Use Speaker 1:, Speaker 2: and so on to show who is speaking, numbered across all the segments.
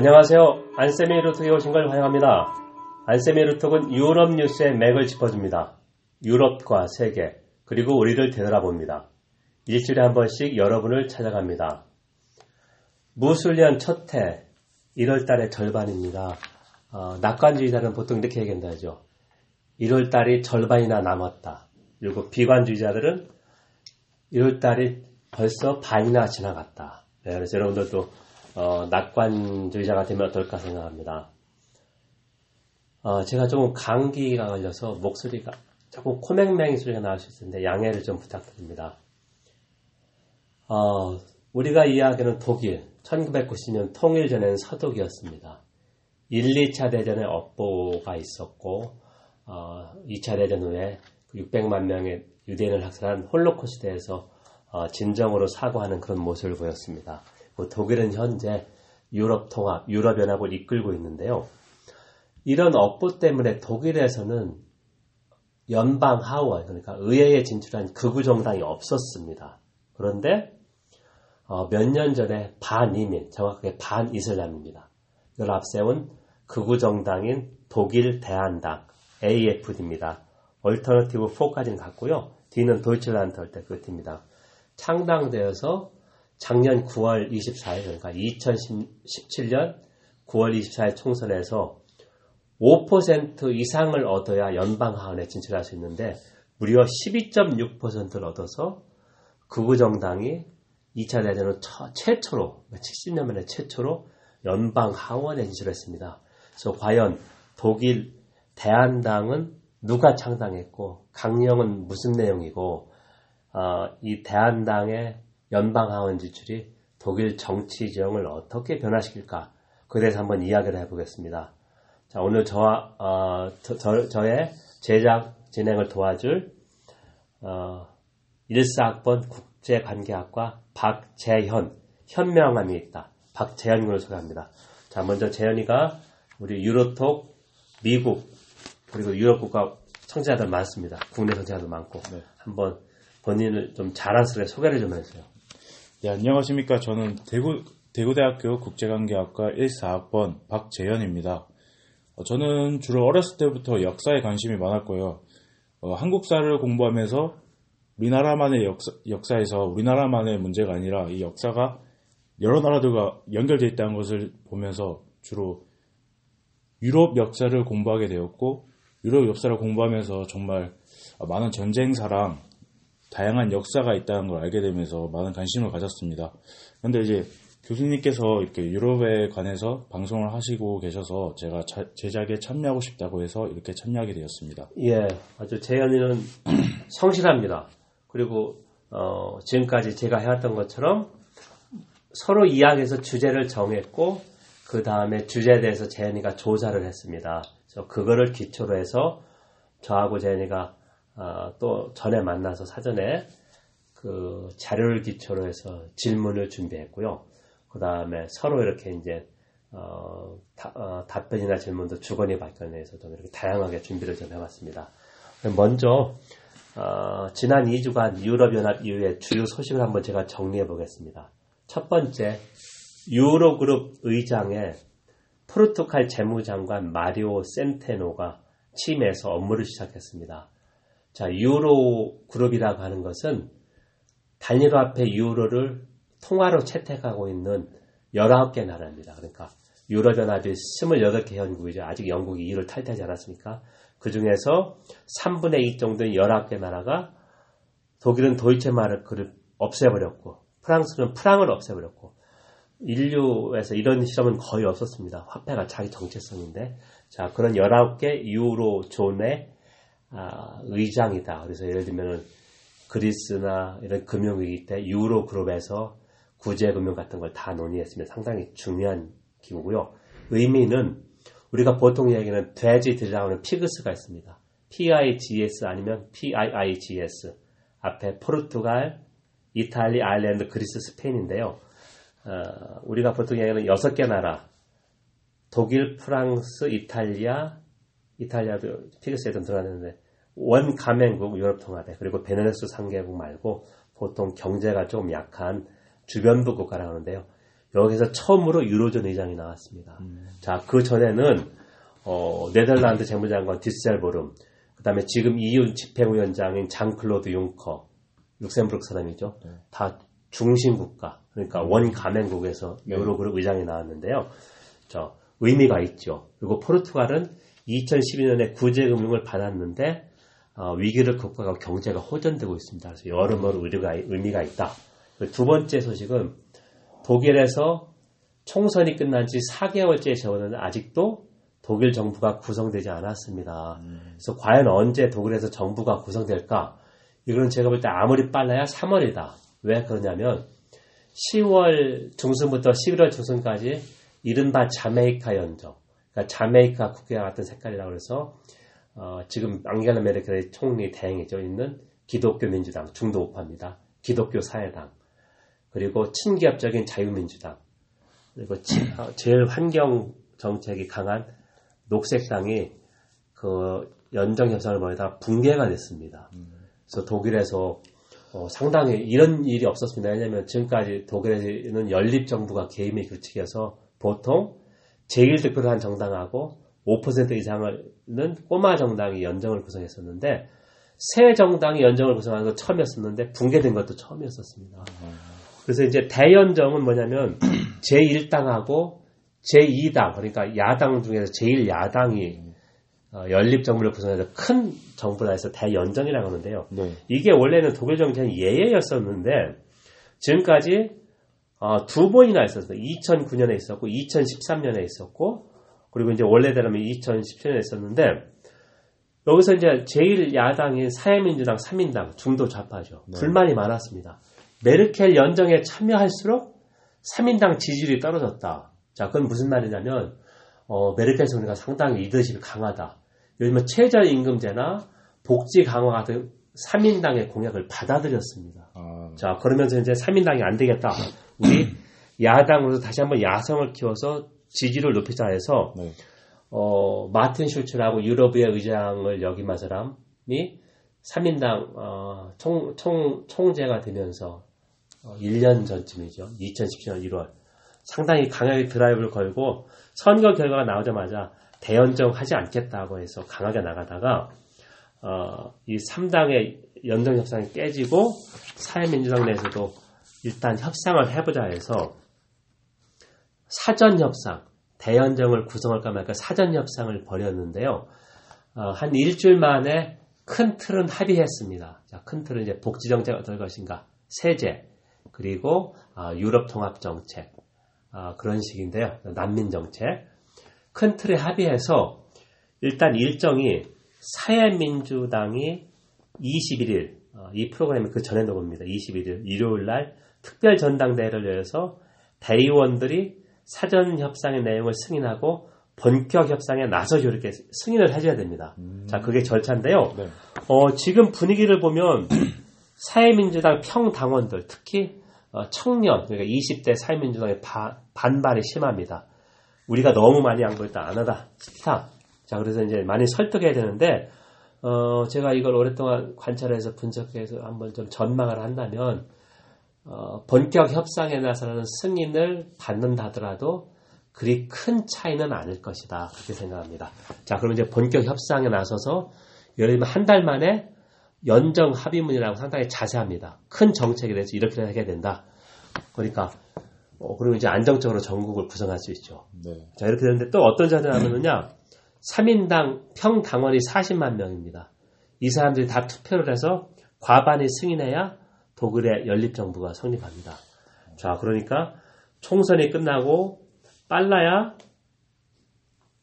Speaker 1: 안녕하세요. 안세미 루트에 오신 걸 환영합니다. 안세미 루트는 유럽 뉴스의 맥을 짚어줍니다. 유럽과 세계, 그리고 우리를 되돌아봅니다. 일주일에 한 번씩 여러분을 찾아갑니다. 무술년 첫 해, 1월 달의 절반입니다. 어, 낙관주의자는 보통 이렇게 얘기한다죠. 1월 달이 절반이나 남았다. 그리고 비관주의자들은 1월 달이 벌써 반이나 지나갔다. 네, 그래서 여러분들도 어, 낙관주의자가 되면 어떨까 생각합니다. 어, 제가 조금 감기가 걸려서 목소리가 조금 코맹맹이 소리가 나올 수 있는데 양해를 좀 부탁드립니다. 어, 우리가 이야기하는 독일, 1990년 통일 전에는 서독이었습니다. 1, 2차 대전에 업보가 있었고, 어, 2차 대전 후에 600만 명의 유대인을 학살한 홀로코스트에서 어, 진정으로 사과하는 그런 모습을 보였습니다. 독일은 현재 유럽 통합, 유럽 연합을 이끌고 있는데요. 이런 업보 때문에 독일에서는 연방 하원, 그러니까 의회에 진출한 극우 정당이 없었습니다. 그런데 어, 몇 년 전에 반이민, 정확하게 반이슬람입니다. 이걸 앞세운 극우 정당인 독일 대안당 AFD입니다. Alternative für까지는 같고요. D는 Deutschland 할때그 D입니다. 창당되어서 작년 9월 24일 그러니까 2017년 9월 24일 총선에서 5% 이상을 얻어야 연방 하원에 진출할 수 있는데 무려 12.6%를 얻어서 극우 정당이 2차 대전은 최초로 70년 만에 최초로 연방 하원에 진출했습니다. 그래서 과연 독일 대한당은 누가 창당했고 강령은 무슨 내용이고 어, 이 대한당의 연방 하원 지출이 독일 정치 지형을 어떻게 변화시킬까 그에 대해서 한번 이야기를 해보겠습니다. 자 오늘 저와 어, 저, 의 제작 진행을 도와줄 어, 1사학번 국제관계학과 박재현 현명함이 있다. 박재현 군을 소개합니다. 자 먼저 재현이가 우리 유로톡 미국 그리고 유럽 국가 청취자들 많습니다. 국내 청취자도 많고 네. 한번 본인을 좀 자랑스럽게 소개를 좀 해주세요.
Speaker 2: 네, 안녕하십니까. 저는 대구, 대구대학교 국제관계학과 1사학번 박재현입니다. 어, 저는 주로 어렸을 때부터 역사에 관심이 많았고요. 어, 한국사를 공부하면서 우리나라만의 역사, 역사에서 우리나라만의 문제가 아니라 이 역사가 여러 나라들과 연결되어 있다는 것을 보면서 주로 유럽 역사를 공부하게 되었고 유럽 역사를 공부하면서 정말 많은 전쟁사랑 다양한 역사가 있다는 걸 알게 되면서 많은 관심을 가졌습니다. 그런데 이제 교수님께서 이렇게 유럽에 관해서 방송을 하시고 계셔서 제가 자, 제작에 참여하고 싶다고 해서 이렇게 참여하게 되었습니다.
Speaker 1: 예, 아주 재현이는 성실합니다. 그리고 어, 지금까지 제가 해왔던 것처럼 서로 이야기해서 주제를 정했고 그 다음에 주제에 대해서 재현이가 조사를 했습니다. 그래서 그거를 기초로 해서 저하고 재현이가 어, 또 전에 만나서 사전에 그 자료를 기초로 해서 질문을 준비했고요. 그 다음에 서로 이렇게 이제 어, 다, 어, 답변이나 질문도 주거니 발견해서 좀 이렇게 다양하게 준비를 좀 해봤습니다. 먼저 어, 지난 2주간 유럽연합 이후의 주요 소식을 한번 제가 정리해 보겠습니다. 첫 번째, 유로그룹 의장의 포르투갈 재무장관 마리오 센테노가 취임해서 업무를 시작했습니다. 자, 유로 그룹이라고 하는 것은 단일화폐 유로를 통화로 채택하고 있는 19개 나라입니다. 그러니까 유럽연합이 28개 현국이죠. 아직 영국이 이를 탈퇴하지 않았으니까. 그 중에서 3분의 2 정도인 19개 나라가 독일은 도이체마르크를 없애버렸고 프랑스는 프랑을 없애버렸고 인류에서 이런 실험은 거의 없었습니다. 화폐가 자기 정체성인데 자 그런 19개 유로 존의 아, 의장이다. 그래서 예를 들면 그리스나 이런 금융위기 때 유로 그룹에서 구제금융 같은 걸 다 논의했으면 상당히 중요한 기구고요. 의미는 우리가 보통 얘기하는 돼지 들이라고는 PIGS가 있습니다. PIGS 아니면 PIIGS 앞에 포르투갈, 이탈리, 아일랜드, 그리스, 스페인인데요. 어, 우리가 보통 얘기하는 여섯 개 나라 독일, 프랑스, 이탈리아, 이탈리아도 PIGS에 좀 들어갔는데 원 가맹국 유럽 통합에 그리고 베네루스 삼개국 말고 보통 경제가 좀 약한 주변부 국가라고 하는데요. 여기서 처음으로 유로존 의장이 나왔습니다. 자, 그 전에는 어, 네덜란드 재무장관 디셀블룸, 그 다음에 지금 EU 집행위원장인 장클로드 융커, 룩셈부르크 사람이죠. 다 중심국가, 그러니까 원가맹국에서 유로그룹 의장이 나왔는데요. 저 의미가 있죠. 그리고 포르투갈은 2012년에 구제금융을 받았는데 어, 위기를 극복하고 경제가 호전되고 있습니다. 그래서 여러모로 의미가, 의미가 있다. 그두 번째 소식은 독일에서 총선이 끝난 지 4개월째 저는 아직도 독일 정부가 구성되지 않았습니다. 그래서 과연 언제 독일에서 정부가 구성될까? 이거는 제가 볼 때 아무리 빨라야 3월이다. 왜 그러냐면 10월 중순부터 11월 중순까지 이른바 자메이카 연정, 그러니까 자메이카 국기와 같은 색깔이라고 해서 어, 지금 앙겔라 메르켈의 총리 대행이죠 있는 기독교 민주당 중도 우파입니다. 기독교 사회당 그리고 친기업적인 자유민주당 그리고 치- 어, 제일 환경 정책이 강한 녹색당이 그 연정 협상을 벌이다 붕괴가 됐습니다. 그래서 독일에서 어, 상당히 이런 일이 없었습니다. 왜냐하면 지금까지 독일에는 연립 정부가 개임의 규칙이어서 보통 제1득표를 한 정당하고 5% 이상은 꼬마 정당이 연정을 구성했었는데 새 정당이 연정을 구성하는 건 처음이었었는데 붕괴된 것도 처음이었었습니다. 그래서 이제 대연정은 뭐냐면 제1당하고 제2당 그러니까 야당 중에서 제1야당이 어, 연립 정부를 구성해서 큰 정부라 해서 대연정이라고 하는데요.
Speaker 2: 네.
Speaker 1: 이게 원래는 독일 정치는 예예였었는데 지금까지 어, 두 번이나 있었어요. 2009년에 있었고 2013년에 있었고 그리고 이제 원래대로면 2017년에 있었는데 여기서 이제 제일 야당인 사회민주당, 3인당 중도 좌파죠. 불만이 많았습니다. 메르켈 연정에 참여할수록 3인당 지지율이 떨어졌다. 자, 그건 무슨 말이냐면 어, 메르켈 총리가 상당히 리더십이 강하다. 요즘은 최저임금제나 복지 강화 같은 3인당의 공약을 받아들였습니다.
Speaker 2: 아,
Speaker 1: 자, 그러면서 이제 3인당이 안 되겠다. 우리 야당으로서 다시 한번 야성을 키워서 지지를 높이자 해서
Speaker 2: 네.
Speaker 1: 어, 마틴 슐츠라고 유럽의 의장을 역임한 사람이 3인당 어, 총, 총, 총재가 되면서 어, 1년 전쯤이죠. 2017년 1월. 상당히 강하게 드라이브를 걸고 선거 결과가 나오자마자 대연정 하지 않겠다고 해서 강하게 나가다가 어, 이 3당의 연정 협상이 깨지고 사회민주당 내에서도 일단 협상을 해보자 해서 사전 협상, 대연정을 구성할까 말까 사전 협상을 벌였는데요. 어, 한 일주일 만에 큰 틀은 합의했습니다. 자, 큰 틀은 이제 복지 정책 어떨 것인가, 세제, 그리고 아, 유럽 통합 정책 아, 그런 식인데요. 난민 정책 큰 틀에 합의해서 일단 일정이 사회민주당이 21일 어, 이 프로그램이 그 전에 녹음입니다. 21일 일요일 날 특별 전당대회를 열어서 대의원들이 사전 협상의 내용을 승인하고 본격 협상에 나서죠 이렇게 승인을 해줘야 됩니다. 자 그게 절차인데요.
Speaker 2: 네.
Speaker 1: 어, 지금 분위기를 보면 사회민주당 평당원들 특히 어, 청년 그러니까 20대 사회민주당의 바- 반발이 심합니다. 우리가 너무 많이 양보했다 안 하다 싫다. 자 그래서 이제 많이 설득해야 되는데 어, 제가 이걸 오랫동안 관찰해서 분석해서 한번 좀 전망을 한다면 어, 본격 협상에 나서는 승인을 받는다 하더라도 그리 큰 차이는 아닐 것이다 그렇게 생각합니다. 자 그럼 이제 본격 협상에 나서서 예를 들면 한 달 만에 연정 합의문이라고 상당히 자세합니다. 큰 정책에 대해서 이렇게 하게 된다. 그러니까 어, 그리고 이제 안정적으로 전국을 구성할 수 있죠.
Speaker 2: 네.
Speaker 1: 자, 이렇게 되는데 또 어떤 자들이 나오느냐? 3인당 평 당원이 40만 명입니다. 이 사람들이 다 투표를 해서 과반이 승인해야 독일의 연립정부가 성립합니다. 자, 그러니까 총선이 끝나고 빨라야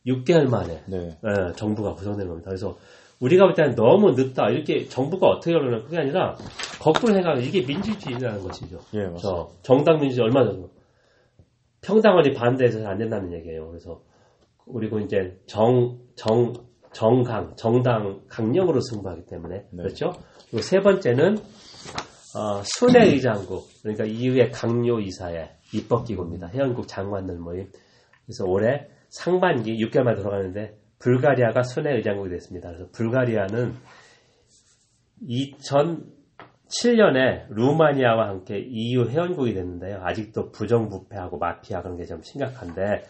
Speaker 1: 6개월 만에
Speaker 2: 네.
Speaker 1: 예, 정부가 구성되는 겁니다. 그래서 우리가 볼 때는 너무 늦다. 이렇게 정부가 어떻게 하려면 그게 아니라 거꾸로 생각하면 이게 민주주의라는 것이죠.
Speaker 2: 예, 맞습니다.
Speaker 1: 저 정당 민주주의 얼마 전에 평당원이 반대해서 안 된다는 얘기예요. 그래서 그리고 이제 정, 정, 정강, 정당 강령으로 승부하기 때문에
Speaker 2: 네.
Speaker 1: 그렇죠. 그리고 세 번째는 어, 순회 의장국 그러니까 EU의 강요 이사회 입법기구입니다. 회원국 장관들 모임. 그래서 올해 상반기 6개월 만에 돌아가는데 불가리아가 순회 의장국이 됐습니다. 그래서 불가리아는 2007년에 루마니아와 함께 EU 회원국이 됐는데요. 아직도 부정부패하고 마피아 그런 게 좀 심각한데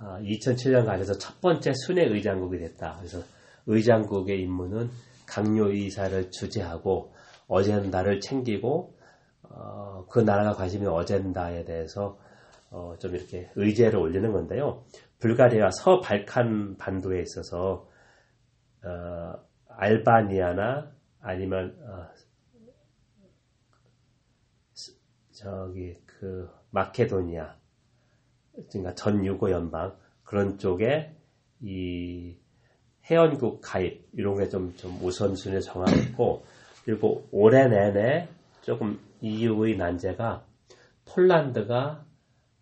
Speaker 1: 2007년 가면서 첫 번째 순회 의장국이 됐다. 그래서 의장국의 임무는 강요 의사를 주재하고 어젠다를 챙기고 어, 그 나라가 관심 있는 어젠다에 대해서 어, 좀 이렇게 의제를 올리는 건데요. 불가리아 서발칸 반도에 있어서 어, 알바니아나 아니면 어, 저기 그 마케도니아 그러니까 전 유고 연방 그런 쪽에 이 회원국 가입 이런 게 좀 좀 우선순위에 정하고 그리고 올해 내내 조금 EU의 난제가 폴란드가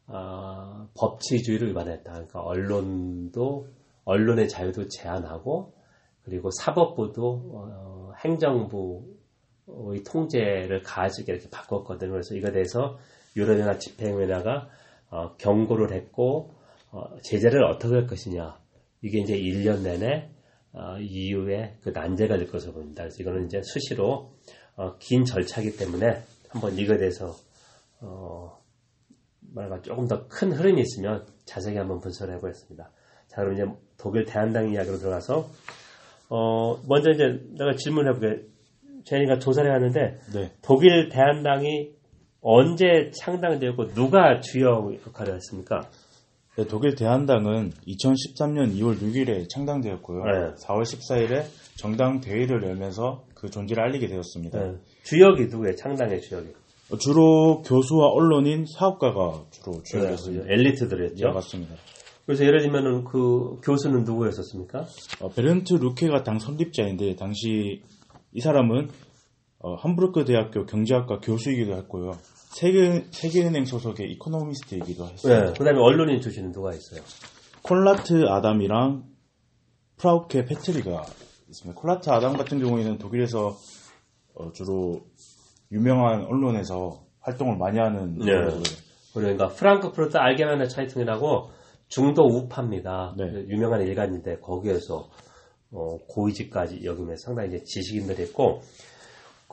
Speaker 1: 어, 법치주의를 위반했다. 그러니까 언론도 언론의 자유도 제한하고 그리고 사법부도 어, 행정부의 통제를 가지게 이렇게 바꿨거든요. 그래서 이거에 대해서 유럽연합 집행위원회가 어, 경고를 했고 어, 제재를 어떻게 할 것이냐. 이게 이제 1년 내내 어, 이후에 그 난제가 될 것으로 보입니다. 그래서 이거는 이제 수시로 어, 긴 절차이기 때문에 한번 이거에 대해서 어, 말가 조금 더 큰 흐름이 있으면 자세히 한번 분석을 해보겠습니다. 자, 그럼 이제 독일 대한당 이야기로 들어가서 어, 먼저 이제 내가 질문을 해볼게. 제니가 조사를 해왔는데
Speaker 2: 네.
Speaker 1: 독일 대한당이 언제 창당되었고 누가 주요 역할을 했습니까?
Speaker 2: 네, 독일 대한당은 2013년 2월 6일에 창당되었고요.
Speaker 1: 네.
Speaker 2: 4월 14일에 정당 대회를 열면서 그 존재를 알리게 되었습니다.
Speaker 1: 네. 주역이 누구예요? 창당의 주역이.
Speaker 2: 어, 주로 교수와 언론인, 사업가가 주로 주역이었습니다.
Speaker 1: 네, 엘리트들이었죠.
Speaker 2: 네, 맞습니다.
Speaker 1: 그래서 예를 들면은 그 교수는 누구였었습니까?
Speaker 2: 어, 베른트 루케가 당 설립자인데 당시 이 사람은 어, 함부르크 대학교 경제학과 교수이기도 했고요. 세계, 세계은행 소속의 economist이기도 했어요.
Speaker 1: 네. 그 다음에 언론인 출신은 누가 있어요?
Speaker 2: 콘라트 아담이랑 프라우케 페트리가 있습니다. 콜라트 아담 같은 경우에는 독일에서 어, 주로 유명한 언론에서 활동을 많이 하는
Speaker 1: 네. 그러니까 프랑크푸르트 알게메네 차이팅이라고 중도 우파입니다.
Speaker 2: 네.
Speaker 1: 그 유명한 일간인데 거기에서 어, 고위직까지 여기면 상당히 이제 지식인들이 있고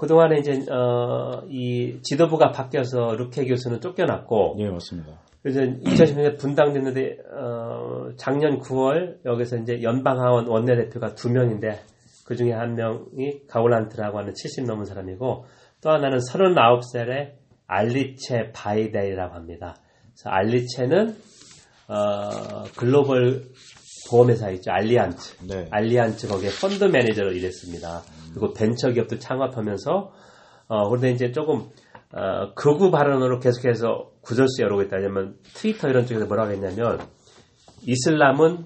Speaker 1: 그동안에 이제 어, 이 지도부가 바뀌어서 루케 교수는 쫓겨났고
Speaker 2: 네, 맞습니다.
Speaker 1: 그래서 2010년에 분당됐는데 어, 작년 9월 여기서 이제 연방하원 원내대표가 두 명인데 그 중에 한 명이 가울란트라고 하는 70 넘은 사람이고 또 하나는 39살의 알리체 바이델이라고 합니다. 그래서 알리체는 어, 글로벌 보험회사 있죠 알리안츠
Speaker 2: 네.
Speaker 1: 알리안츠 거기에 펀드 매니저로 일했습니다. 그리고 벤처 기업도 창업하면서 어 그런데 이제 조금 어, 극우 발언으로 계속해서 구설수 오르고 있다. 왜냐면 트위터 이런 쪽에서 뭐라고 했냐면 이슬람은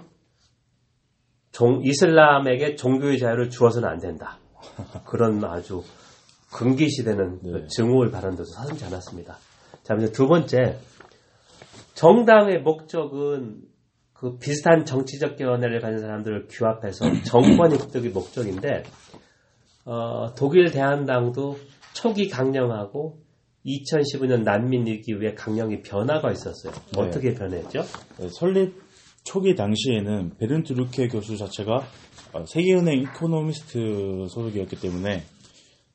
Speaker 1: 종, 이슬람에게 종교의 자유를 주어서는 안 된다. 그런 아주 금기시되는 그
Speaker 2: 네.
Speaker 1: 증오의 발언도 서슴지 않았습니다. 자, 이제 두 번째 정당의 목적은 그 비슷한 정치적 견해를 가진 사람들을 규합해서 정권 획득이 목적인데 어, 독일 대한당도 초기 강령하고 2015년 난민 위기 후에 강령이 변화가 있었어요.
Speaker 2: 네.
Speaker 1: 어떻게 변했죠?
Speaker 2: 네, 설립 초기 당시에는 베른트 루케 교수 자체가 어, 세계은행 이코노미스트 소속이었기 때문에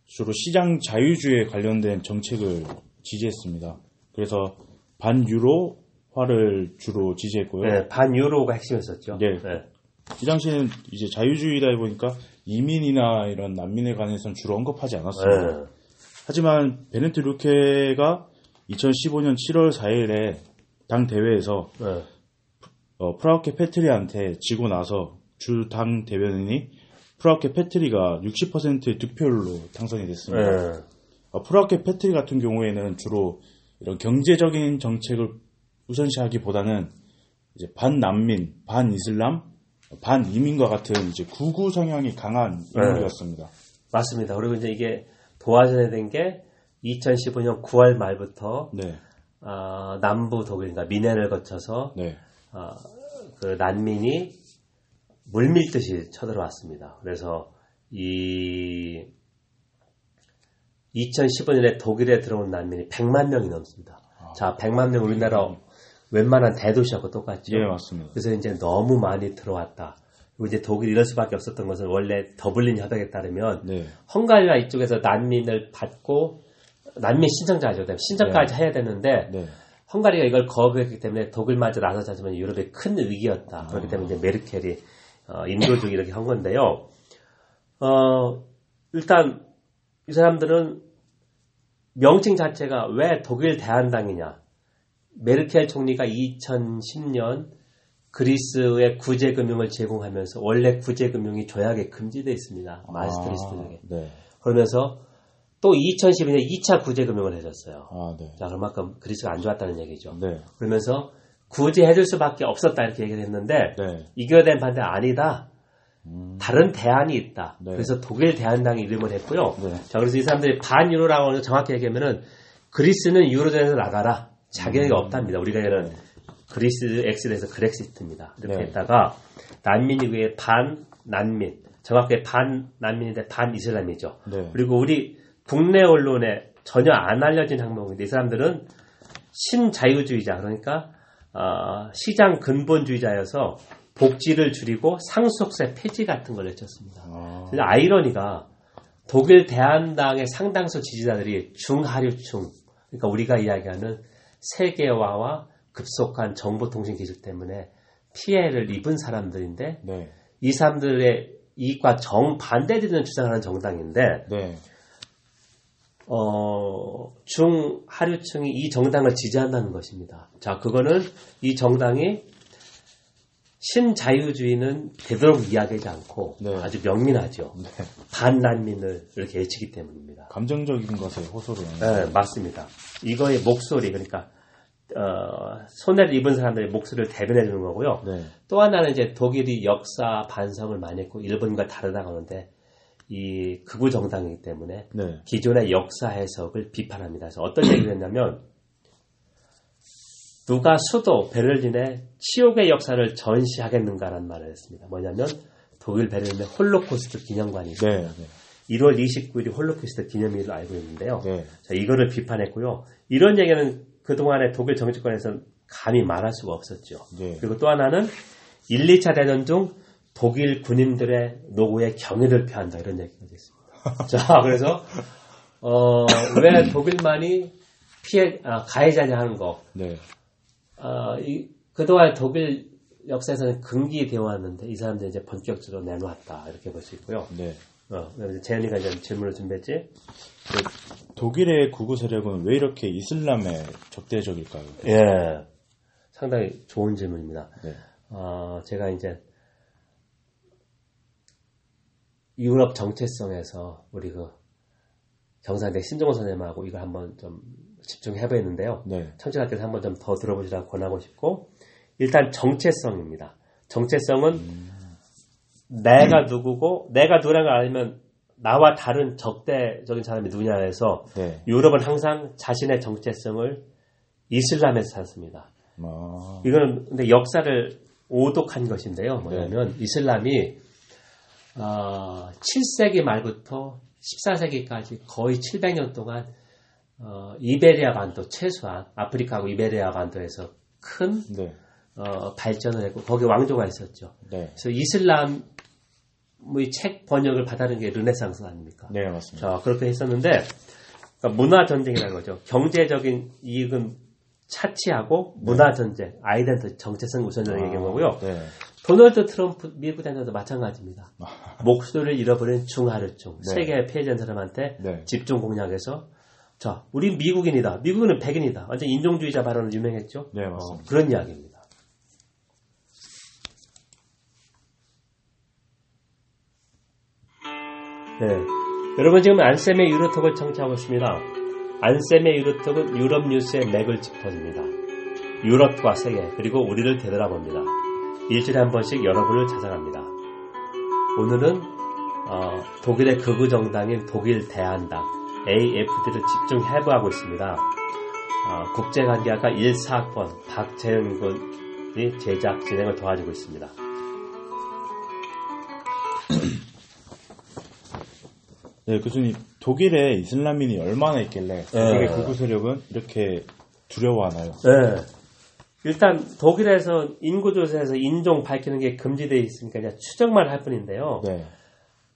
Speaker 2: 주로 시장 자유주의에 관련된 정책을 지지했습니다. 그래서 반유로 화를 주로 지지했고요.
Speaker 1: 네, 반유로가 핵심이었었죠.
Speaker 2: 네. 이 당시에는 이제 자유주의다 보니까 이민이나 이런 난민에 관해서는 주로 언급하지 않았습니다.
Speaker 1: 네.
Speaker 2: 하지만 베른트 루케가 2015년 7월 4일에 당 대회에서
Speaker 1: 네.
Speaker 2: 어, 프라우케 페트리한테 지고 나서 주 당 대변인이 프라우케 페트리가 60%의 득표율로 당선이 됐습니다.
Speaker 1: 네.
Speaker 2: 어, 프라우케 페트리 같은 경우에는 주로 이런 경제적인 정책을 우선시하기보다는 이제 반난민, 반이슬람, 반이민과 같은 이제 극우 성향이 강한 인물이었습니다.
Speaker 1: 맞습니다. 그리고 이제 이게 도화전에 된게 2015년 9월 말부터
Speaker 2: 네,
Speaker 1: 아, 남부 독일, 그러니까 미네를 거쳐서
Speaker 2: 네,
Speaker 1: 아, 그 난민이 물밀듯이 쳐들어왔습니다. 그래서 이 2015년에 독일에 들어온 난민이 100만 명이 넘습니다. 자, 100만 명 우리나라 웬만한 대도시하고 똑같죠.
Speaker 2: 예, 맞습니다.
Speaker 1: 그래서 이제 너무 많이 들어왔다. 이제 독일이 이럴 수밖에 없었던 것은 원래 더블린 협약에 따르면
Speaker 2: 네.
Speaker 1: 헝가리가 이쪽에서 난민을 받고 난민 신청자죠. 신청까지 해야 되는데
Speaker 2: 네.
Speaker 1: 헝가리가 이걸 거부했기 때문에 독일마저 나서자면 유럽의 큰 위기였다. 그렇기 때문에 이제 메르켈이 어, 인도주의 이렇게 한 건데요. 어, 일단 이 사람들은 명칭 자체가 왜 독일 대한당이냐. 메르켈 총리가 2010년 그리스의 구제금융을 제공하면서 원래 구제금융이 조약에 금지되어 있습니다. 마스트리스트에게.
Speaker 2: 아, 네.
Speaker 1: 그러면서 또 2012년에 2차 구제금융을 해줬어요.
Speaker 2: 아, 네.
Speaker 1: 자, 그만큼 그리스가 안 좋았다는 얘기죠.
Speaker 2: 네.
Speaker 1: 그러면서 구제해줄 수밖에 없었다 이렇게 얘기를 했는데
Speaker 2: 네.
Speaker 1: 이겨낸 반대 아니다.
Speaker 2: 음,
Speaker 1: 다른 대안이 있다.
Speaker 2: 네.
Speaker 1: 그래서 독일 대한당이 이름을 했고요.
Speaker 2: 네.
Speaker 1: 자, 그래서 이 사람들이 반유로라고 하는 거 정확히 얘기하면은 그리스는 유로존에서 나가라. 자격이
Speaker 2: 음.
Speaker 1: 없답니다. 우리가 얘는 그리스 엑스에서 그렉시트입니다. 이렇게
Speaker 2: 네.
Speaker 1: 했다가 난민이 위에 반 난민, 정확히 반 난민인데 반 이슬람이죠.
Speaker 2: 네.
Speaker 1: 그리고 우리 국내 언론에 전혀 안 알려진 항목인데 이 사람들은 신자유주의자 그러니까 어, 시장 근본주의자여서 복지를 줄이고 상속세 폐지 같은 걸 외쳤습니다.
Speaker 2: 아,
Speaker 1: 근데 아이러니가 독일 대한당의 상당수 지지자들이 중하류층 그러니까 우리가 이야기하는 세계화와 급속한 정보통신 기술 때문에 피해를 입은 사람들인데
Speaker 2: 네.
Speaker 1: 이 사람들의 이익과 정반대되는 주장하는 정당인데
Speaker 2: 네.
Speaker 1: 어, 중하류층이 이 정당을 지지한다는 것입니다. 자, 그거는 이 정당이 신자유주의는 되도록 이야기하지 않고
Speaker 2: 네.
Speaker 1: 아주 명민하죠.
Speaker 2: 네.
Speaker 1: 반난민을 이렇게 외치기 때문입니다.
Speaker 2: 감정적인 것에 호소를
Speaker 1: 네, 맞습니다. 이거의 목소리, 그러니까, 어, 손해를 입은 사람들의 목소리를 대변해 주는 거고요.
Speaker 2: 네.
Speaker 1: 또 하나는 이제 독일이 역사 반성을 많이 했고 일본과 다르다고 하는데 이 극우 정당이기 때문에
Speaker 2: 네.
Speaker 1: 기존의 역사 해석을 비판합니다. 그래서 어떤 얘기를 했냐면 누가 수도 베를린의 치욕의 역사를 전시하겠는가라는 말을 했습니다. 뭐냐면 독일 베를린의 홀로코스트 기념관이 있습니다.
Speaker 2: 네. 네.
Speaker 1: 1월 29일이 홀로코스트 기념일로 알고 있는데요.
Speaker 2: 네.
Speaker 1: 자, 이거를 비판했고요. 이런 얘기는 그동안에 독일 정치권에서는 감히 말할 수가 없었죠.
Speaker 2: 네.
Speaker 1: 그리고 또 하나는 1, 2차 대전 중 독일 군인들의 노고에 경의를 표한다 이런 얘기가 있습니다. 자, 그래서 어, 왜 독일만이 피해 아, 가해자냐 하는 거.
Speaker 2: 네.
Speaker 1: 아, 이, 그동안 독일 역사에서는 금기되어 왔는데 이 사람들이 이제 본격적으로 내놓았다 이렇게 볼 수 있고요.
Speaker 2: 네.
Speaker 1: 어, 재현이가 이제 질문을 준비했지.
Speaker 2: 독일의 구구 세력은 왜 이렇게 이슬람에 적대적일까요?
Speaker 1: 예, 상당히 좋은 질문입니다.
Speaker 2: 네.
Speaker 1: 어, 제가 이제 유럽 정체성에서 우리 그 경상대 신종호 선생님하고 이걸 한번 좀 집중해보였는데요.
Speaker 2: 네.
Speaker 1: 청취자께서 한번 좀 더 들어보시라고 권하고 싶고 일단 정체성입니다. 정체성은 내가 누구고 내가 누구라는 걸 알면 나와 다른 적대적인 사람이 누구냐 해서
Speaker 2: 네.
Speaker 1: 유럽은 항상 자신의 정체성을 이슬람에서 찾습니다.
Speaker 2: 아,
Speaker 1: 이거는 근데 역사를 오독한 것인데요. 뭐냐면 이슬람이 어, 7세기 말부터 14세기까지 거의 700년 동안 어, 이베리아 반도 최소한 아프리카하고 이베리아 반도에서 큰
Speaker 2: 네.
Speaker 1: 어, 발전을 했고 거기 왕조가 있었죠.
Speaker 2: 네.
Speaker 1: 그래서 이슬람의 책 번역을 받아는 게 르네상스 아닙니까?
Speaker 2: 네, 맞습니다.
Speaker 1: 자, 그렇게 했었는데, 그러니까 문화 전쟁이라는 거죠. 경제적인 이익은 차치하고 문화 전쟁, 아이덴티 정체성 우선적인 얘기한 거고요.
Speaker 2: 네.
Speaker 1: 도널드 트럼프 미국 대통령도 마찬가지입니다. 목소리를 잃어버린 중하류층,
Speaker 2: 네.
Speaker 1: 세계의 피해자인 사람한테
Speaker 2: 네.
Speaker 1: 집중 공략해서 자, 우린 미국인이다. 미국인은 백인이다. 완전 인종주의자 발언은 유명했죠.
Speaker 2: 네, 맞습니다.
Speaker 1: 어, 그런 이야기입니다. 네. 여러분 지금 안쌤의 유로톡을 청취하고 있습니다. 안쌤의 유로톡은 유럽 뉴스의 맥을 짚어줍니다. 유럽과 세계 그리고 우리를 되돌아봅니다. 일주일에 한 번씩 여러분을 찾아갑니다. 오늘은 어, 독일의 극우 정당인 독일 대한당 AFD를 집중 해부하고 있습니다. 어, 국제관계학과 1사학번 박재현 군이 제작 진행을 도와주고 있습니다.
Speaker 2: 네, 교수님, 독일에 이슬람인이 얼마나 있길래 독일의
Speaker 1: 네.
Speaker 2: 구구 세력은 이렇게 두려워하나요?
Speaker 1: 네. 일단 독일에서 인구 조사에서 인종 밝히는 게 금지되어 있으니까 그냥 추정만 할 뿐인데요.
Speaker 2: 네.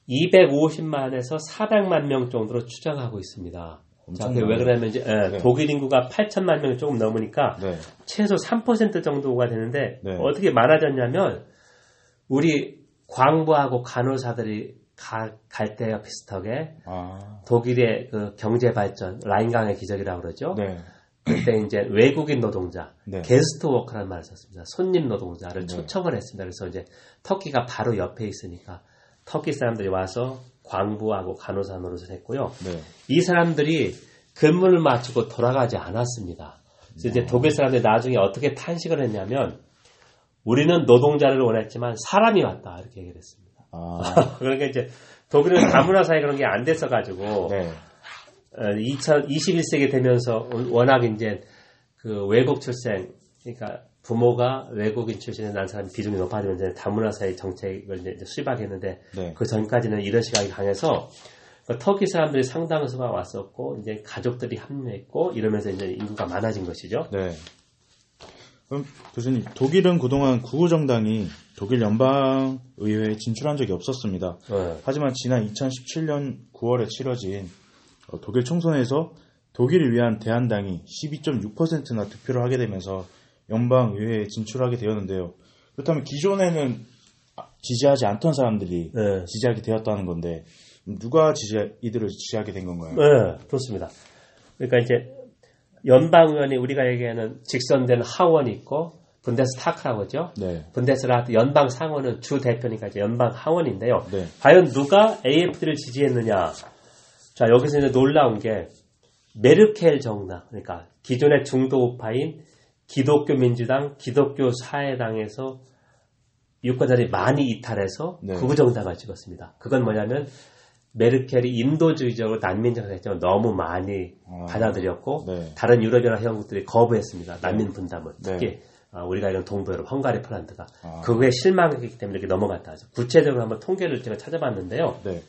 Speaker 1: 250만에서 400만 명 정도로 추정하고 있습니다. 자, 그게 왜. 그러냐면 이제 예,
Speaker 2: 네.
Speaker 1: 독일 인구가 8천만 명이 조금 넘으니까
Speaker 2: 네.
Speaker 1: 최소 3% 정도가 되는데
Speaker 2: 네.
Speaker 1: 어떻게 많아졌냐면 우리 광부하고 간호사들이 가- 갈 때와 비슷하게
Speaker 2: 아.
Speaker 1: 독일의 그 경제 발전 라인강의 기적이라고 그러죠.
Speaker 2: 네.
Speaker 1: 그때 이제 외국인 노동자,
Speaker 2: 네.
Speaker 1: 게스트 워커라는 말을 썼습니다. 손님 노동자를
Speaker 2: 네.
Speaker 1: 초청을 했습니다. 그래서 이제 터키가 바로 옆에 있으니까 터키 사람들이 와서 광부하고 간호사 노릇을 했고요.
Speaker 2: 네.
Speaker 1: 이 사람들이 근무를 마치고 돌아가지 않았습니다. 그래서
Speaker 2: 음.
Speaker 1: 이제 독일 사람들이 나중에 어떻게 탄식을 했냐면 우리는 노동자를 원했지만 사람이 왔다 이렇게 얘기를 했습니다.
Speaker 2: 아.
Speaker 1: 그러니까 이제 독일은 다문화 사회 그런 게 안 됐어 가지고
Speaker 2: 네.
Speaker 1: 2021세기 되면서 워낙 이제 그 외국 출생 그러니까 부모가 외국인 출신에 난 사람 비중이 높아지면서 다문화 사회 정책을 이제 수립하겠는데
Speaker 2: 네.
Speaker 1: 그 전까지는 이런 시각이 강해서 그 터키 사람들이 상당수가 왔었고 이제 가족들이 합류했고 이러면서 이제 인구가 많아진 것이죠.
Speaker 2: 네. 그럼 교수님, 독일은 그동안 구구 정당이 독일 연방 의회에 진출한 적이 없었습니다.
Speaker 1: 어,
Speaker 2: 하지만 지난 2017년 9월에 치러진 어, 독일 총선에서 독일을 위한 대한당이 12.6%나 득표를 하게 되면서 연방 의회에 진출하게 되었는데요. 그렇다면 기존에는 아, 지지하지 않던 사람들이
Speaker 1: 네.
Speaker 2: 지지하게 되었다는 건데 누가 지지 이들을 지지하게 된 건가요?
Speaker 1: 네, 좋습니다. 그러니까 이제 연방 의원이 우리가 얘기하는 직선된 하원이 있고 분데스타크라고 하죠.
Speaker 2: 네.
Speaker 1: 분데스라트 연방 상원은 주 대표니까 이제 연방 하원인데요.
Speaker 2: 네.
Speaker 1: 과연 누가 AFD를 지지했느냐? 자 여기서 이제 놀라운 게 메르켈 정당 그러니까 기존의 중도 우파인 기독교 민주당, 기독교 사회당에서 유권자들이 많이 이탈해서
Speaker 2: 네.
Speaker 1: 극우 정당을 찍었습니다. 그건 뭐냐면 메르켈이 인도주의적으로 난민정을 했지만 너무 많이
Speaker 2: 아.
Speaker 1: 받아들였고
Speaker 2: 네.
Speaker 1: 다른 유럽연합 회원국들이 거부했습니다. 난민 분담을
Speaker 2: 네.
Speaker 1: 특히 아, 우리가 이런 동부 유럽 헝가리, 폴란드가
Speaker 2: 아.
Speaker 1: 그거에 실망했기 때문에 이렇게 넘어갔다 하죠. 구체적으로 한번 통계를 제가 찾아봤는데요.
Speaker 2: 네.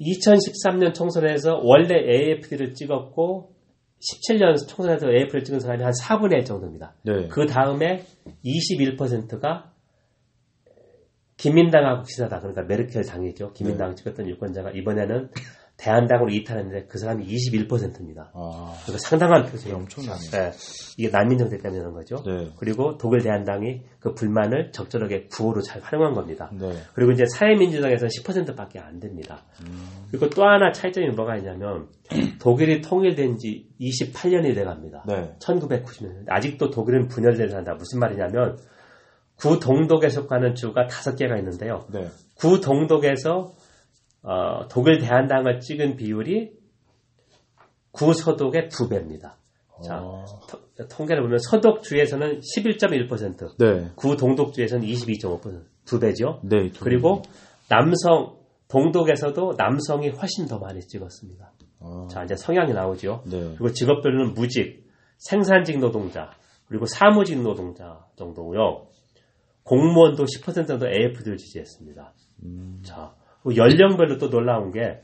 Speaker 1: 2013년 총선에서 원래 AFD를 찍었고 17년 총선에서 AFD를 찍은 사람이 한 4분의 1 정도입니다.
Speaker 2: 네.
Speaker 1: 그 다음에 21%가 김민당하고 기사다. 그러니까 메르켈 당이죠. 김민당
Speaker 2: 네.
Speaker 1: 찍었던 유권자가 이번에는 대한당으로 이탈했는데 그 사람이 21%입니다.
Speaker 2: 아.
Speaker 1: 그러니까 상당한 표수예요.
Speaker 2: 엄청나네요.
Speaker 1: 네. 이게 난민 정책 때문에 그런 거죠.
Speaker 2: 네.
Speaker 1: 그리고 독일 대한당이 그 불만을 적절하게 구호로 잘 활용한 겁니다.
Speaker 2: 네.
Speaker 1: 그리고 이제 사회민주당에서는 10%밖에 안 됩니다. 그리고 또 하나 차이점이 뭐가 있냐면 독일이 통일된 지 28년이 돼 갑니다.
Speaker 2: 네.
Speaker 1: 1990년. 아직도 독일은 분열된 산다. 무슨 말이냐면 구 동독에 속하는 주가 다섯 개가 있는데요.
Speaker 2: 네.
Speaker 1: 구 동독에서 어, 독일 대한당을 찍은 비율이 구 서독의 두 배입니다. 자,
Speaker 2: 아.
Speaker 1: 토- 통계를 보면 서독주에서는 11.1%,
Speaker 2: 네.
Speaker 1: 구 동독주에서는 22.5%두 배죠.
Speaker 2: 네. 두
Speaker 1: 그리고 남성 동독에서도 남성이 훨씬 더 많이 찍었습니다.
Speaker 2: 아.
Speaker 1: 자 이제 성향이 나오죠.
Speaker 2: 네.
Speaker 1: 그리고 직업별로는 무직, 생산직 노동자, 그리고 사무직 노동자 정도고요. 공무원도 10% 정도 AFD를 지지했습니다.
Speaker 2: 음.
Speaker 1: 자, 연령별로 또 놀라운 게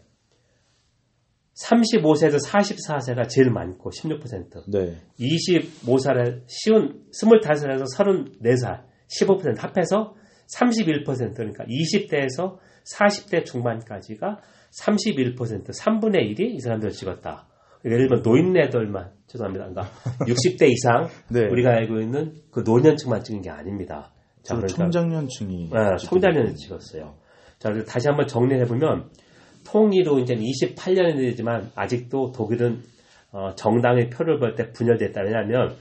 Speaker 1: 35세에서 44세가 제일 많고 16%,
Speaker 2: 네.
Speaker 1: 25살에 쉬운 25살에서 34살 15% 합해서 31% 그러니까 20대에서 40대 중반까지가 31% 3분의 1이 이 사람들을 찍었다. 예를 들면 노인네들만 죄송합니다. 그러니까 60대 이상
Speaker 2: 네.
Speaker 1: 우리가 알고 있는 그 노년층만 찍은 게 아닙니다. 자, 그러니까
Speaker 2: 청장년층이
Speaker 1: 네, 청자년을 찍었어요. 자, 다시 한번 정리해 보면 통일로 이제 28년이 되지만 아직도 독일은 어, 정당의 표를 볼때 분열됐다. 왜냐하면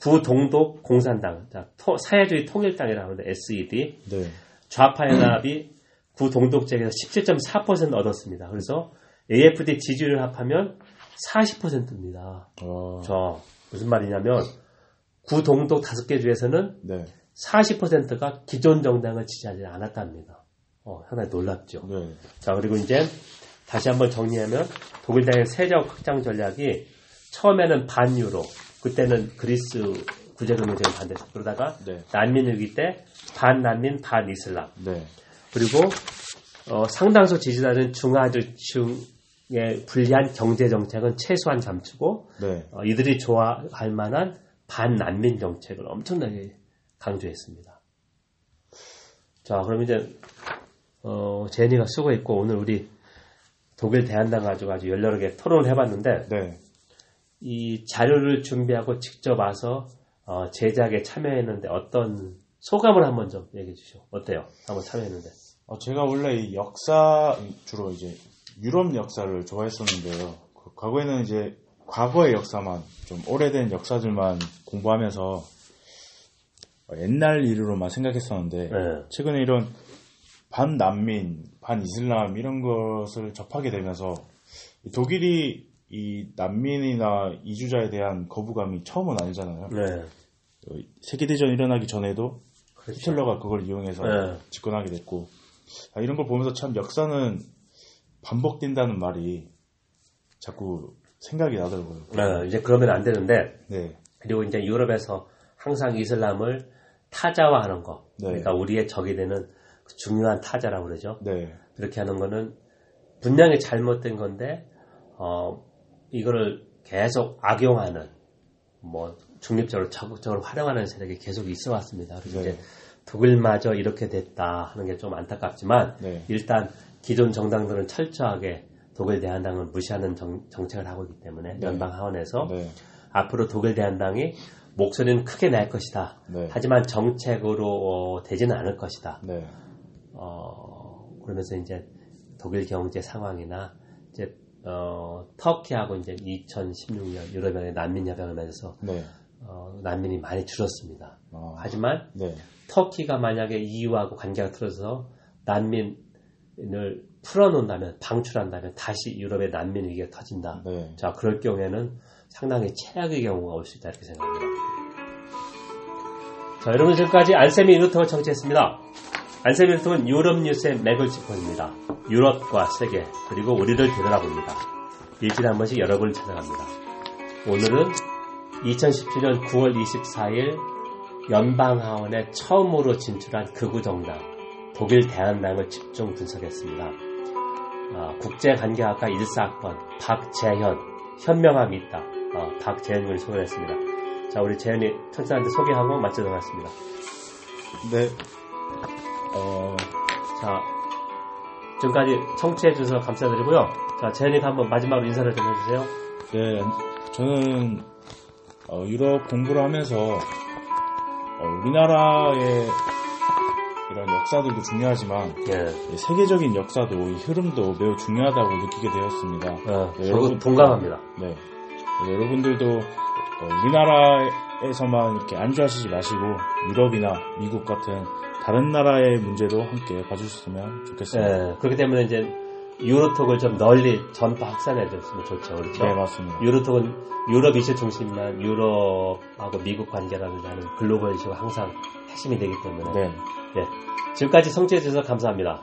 Speaker 1: 구동독 공산당, 자, 토- 사회주의 통일당이라고 하는데 SED
Speaker 2: 네.
Speaker 1: 좌파 연합이 구동독 지역에서 17.4% 얻었습니다. 그래서 AFD 지지율을 합하면 40%입니다.
Speaker 2: 어.
Speaker 1: 저 무슨 말이냐면 구동독 다섯 개 주에서는
Speaker 2: 네.
Speaker 1: 40%가 기존 정당을 지지하지 않았답니다. 어, 상당히 놀랍죠.
Speaker 2: 네.
Speaker 1: 자, 그리고 이제 다시 한번 정리하면 독일당의 세력 확장 전략이 처음에는 반유로, 그때는 그리스 구제금융제를 반대했고 그러다가
Speaker 2: 네.
Speaker 1: 난민 위기 때 반난민 반이슬람
Speaker 2: 네.
Speaker 1: 그리고 어, 상당수 지지자는 중하층 불리한 경제 정책은 최소한 잠추고
Speaker 2: 네.
Speaker 1: 어, 이들이 좋아할 만한 반난민 정책을 엄청나게 강조했습니다. 자, 그럼 이제 어, 제니가 쓰고 있고 오늘 우리 독일 대한당 가지고 아주 열렬하게 토론을 해봤는데
Speaker 2: 네.
Speaker 1: 이 자료를 준비하고 직접 와서 어, 제작에 참여했는데 어떤 소감을 한번 좀 얘기해 주시오. 어때요? 한번 참여했는데.
Speaker 2: 어, 제가 원래 이 역사 주로 이제 유럽 역사를 좋아했었는데요. 그 과거에는 이제 과거의 역사만 좀 오래된 역사들만 공부하면서 어, 옛날 일으로만 생각했었는데
Speaker 1: 네.
Speaker 2: 최근에 이런 반난민, 반이슬람 이런 것을 접하게 되면서 이 독일이 이 난민이나 이주자에 대한 거부감이 처음은 아니잖아요.
Speaker 1: 네.
Speaker 2: 어, 세계대전 일어나기 전에도
Speaker 1: 그렇죠.
Speaker 2: 히틀러가 그걸 이용해서
Speaker 1: 네.
Speaker 2: 집권하게 됐고 아, 이런 걸 보면서 참 역사는 반복된다는 말이 자꾸 생각이 나더라고요.
Speaker 1: 네, 이제 그러면 안 되는데
Speaker 2: 네,
Speaker 1: 그리고 이제 유럽에서 항상 이슬람을 타자화하는 거.
Speaker 2: 네.
Speaker 1: 그러니까 우리의 적이 되는 그 중요한 타자라고 그러죠.
Speaker 2: 네,
Speaker 1: 그렇게 하는 거는 분명히 잘못된 건데 어 이거를 계속 악용하는 뭐 중립적으로 적극적으로 활용하는 세력이 계속 있어 왔습니다. 그래서
Speaker 2: 네.
Speaker 1: 이제 독일마저 이렇게 됐다 하는 게 좀 안타깝지만
Speaker 2: 네.
Speaker 1: 일단 기존 정당들은 철저하게 독일 대한당을 무시하는 정, 책을 하고 있기 때문에
Speaker 2: 네.
Speaker 1: 연방 하원에서
Speaker 2: 네,
Speaker 1: 앞으로 독일 대한당이 목소리는 크게 낼 것이다.
Speaker 2: 네.
Speaker 1: 하지만 정책으로 어, 되지는 않을 것이다.
Speaker 2: 네,
Speaker 1: 어, 그러면서 이제 독일 경제 상황이나 이제 어, 터키하고 이제 2016년 유럽연의 난민 협약을 맺어서
Speaker 2: 네,
Speaker 1: 어, 난민이 많이 줄었습니다.
Speaker 2: 아,
Speaker 1: 하지만
Speaker 2: 네,
Speaker 1: 터키가 만약에 EU하고 관계가 틀어져서 난민을 풀어놓는다면 방출한다면 다시 유럽의 난민 위기가 터진다.
Speaker 2: 네,
Speaker 1: 자 그럴 경우에는 상당히 최악의 경우가 올 수 있다 이렇게 생각합니다. 자 여러분 지금까지 안세미 유로톡을 청취했습니다. 유로톡은 유럽 뉴스의 맥을 짚어줍니다. 유럽과 세계 그리고 우리를 되돌아봅니다. 일주일에 한 번씩 여러분을 찾아갑니다. 오늘은 2017년 9월 24일 연방하원에 처음으로 진출한 극우 정당 독일 대한당을 집중 분석했습니다. 아, 국제관계학과 1사학번 박재현 현명함이 있다. 어, 박재현 군이 소개했습니다. 자 우리 재현이 청취자한테 소개하고 마치도록 하겠습니다.
Speaker 2: 네. 어,
Speaker 1: 자 지금까지 청취해 주셔서 감사드리고요. 자 재현이가 한번 마지막으로 인사를 좀 해주세요.
Speaker 2: 네, 저는 어, 유럽 공부를 하면서 어, 우리나라의 이런 역사들도 중요하지만
Speaker 1: 예,
Speaker 2: 이 세계적인 역사도 이 흐름도 매우 중요하다고 느끼게 되었습니다.
Speaker 1: 어,
Speaker 2: 네, 여러분-
Speaker 1: 동감합니다.
Speaker 2: 네. 네, 여러분들도 어, 우리나라에서만 이렇게 안주하시지 마시고 유럽이나 미국 같은 다른 나라의 문제도 함께 봐주셨으면 좋겠습니다.
Speaker 1: 예, 그렇기 때문에 이제 유로톡을 좀 널리 전파 확산해 줬으면 좋죠. 그렇죠?
Speaker 2: 네, 맞습니다.
Speaker 1: 유로톡은 유럽 이슈 중심만 유럽하고 미국 관계라든지 하는 글로벌 이슈가 항상 핵심이 되기 때문에
Speaker 2: 네.
Speaker 1: 예, 지금까지 성취해 주셔서 감사합니다.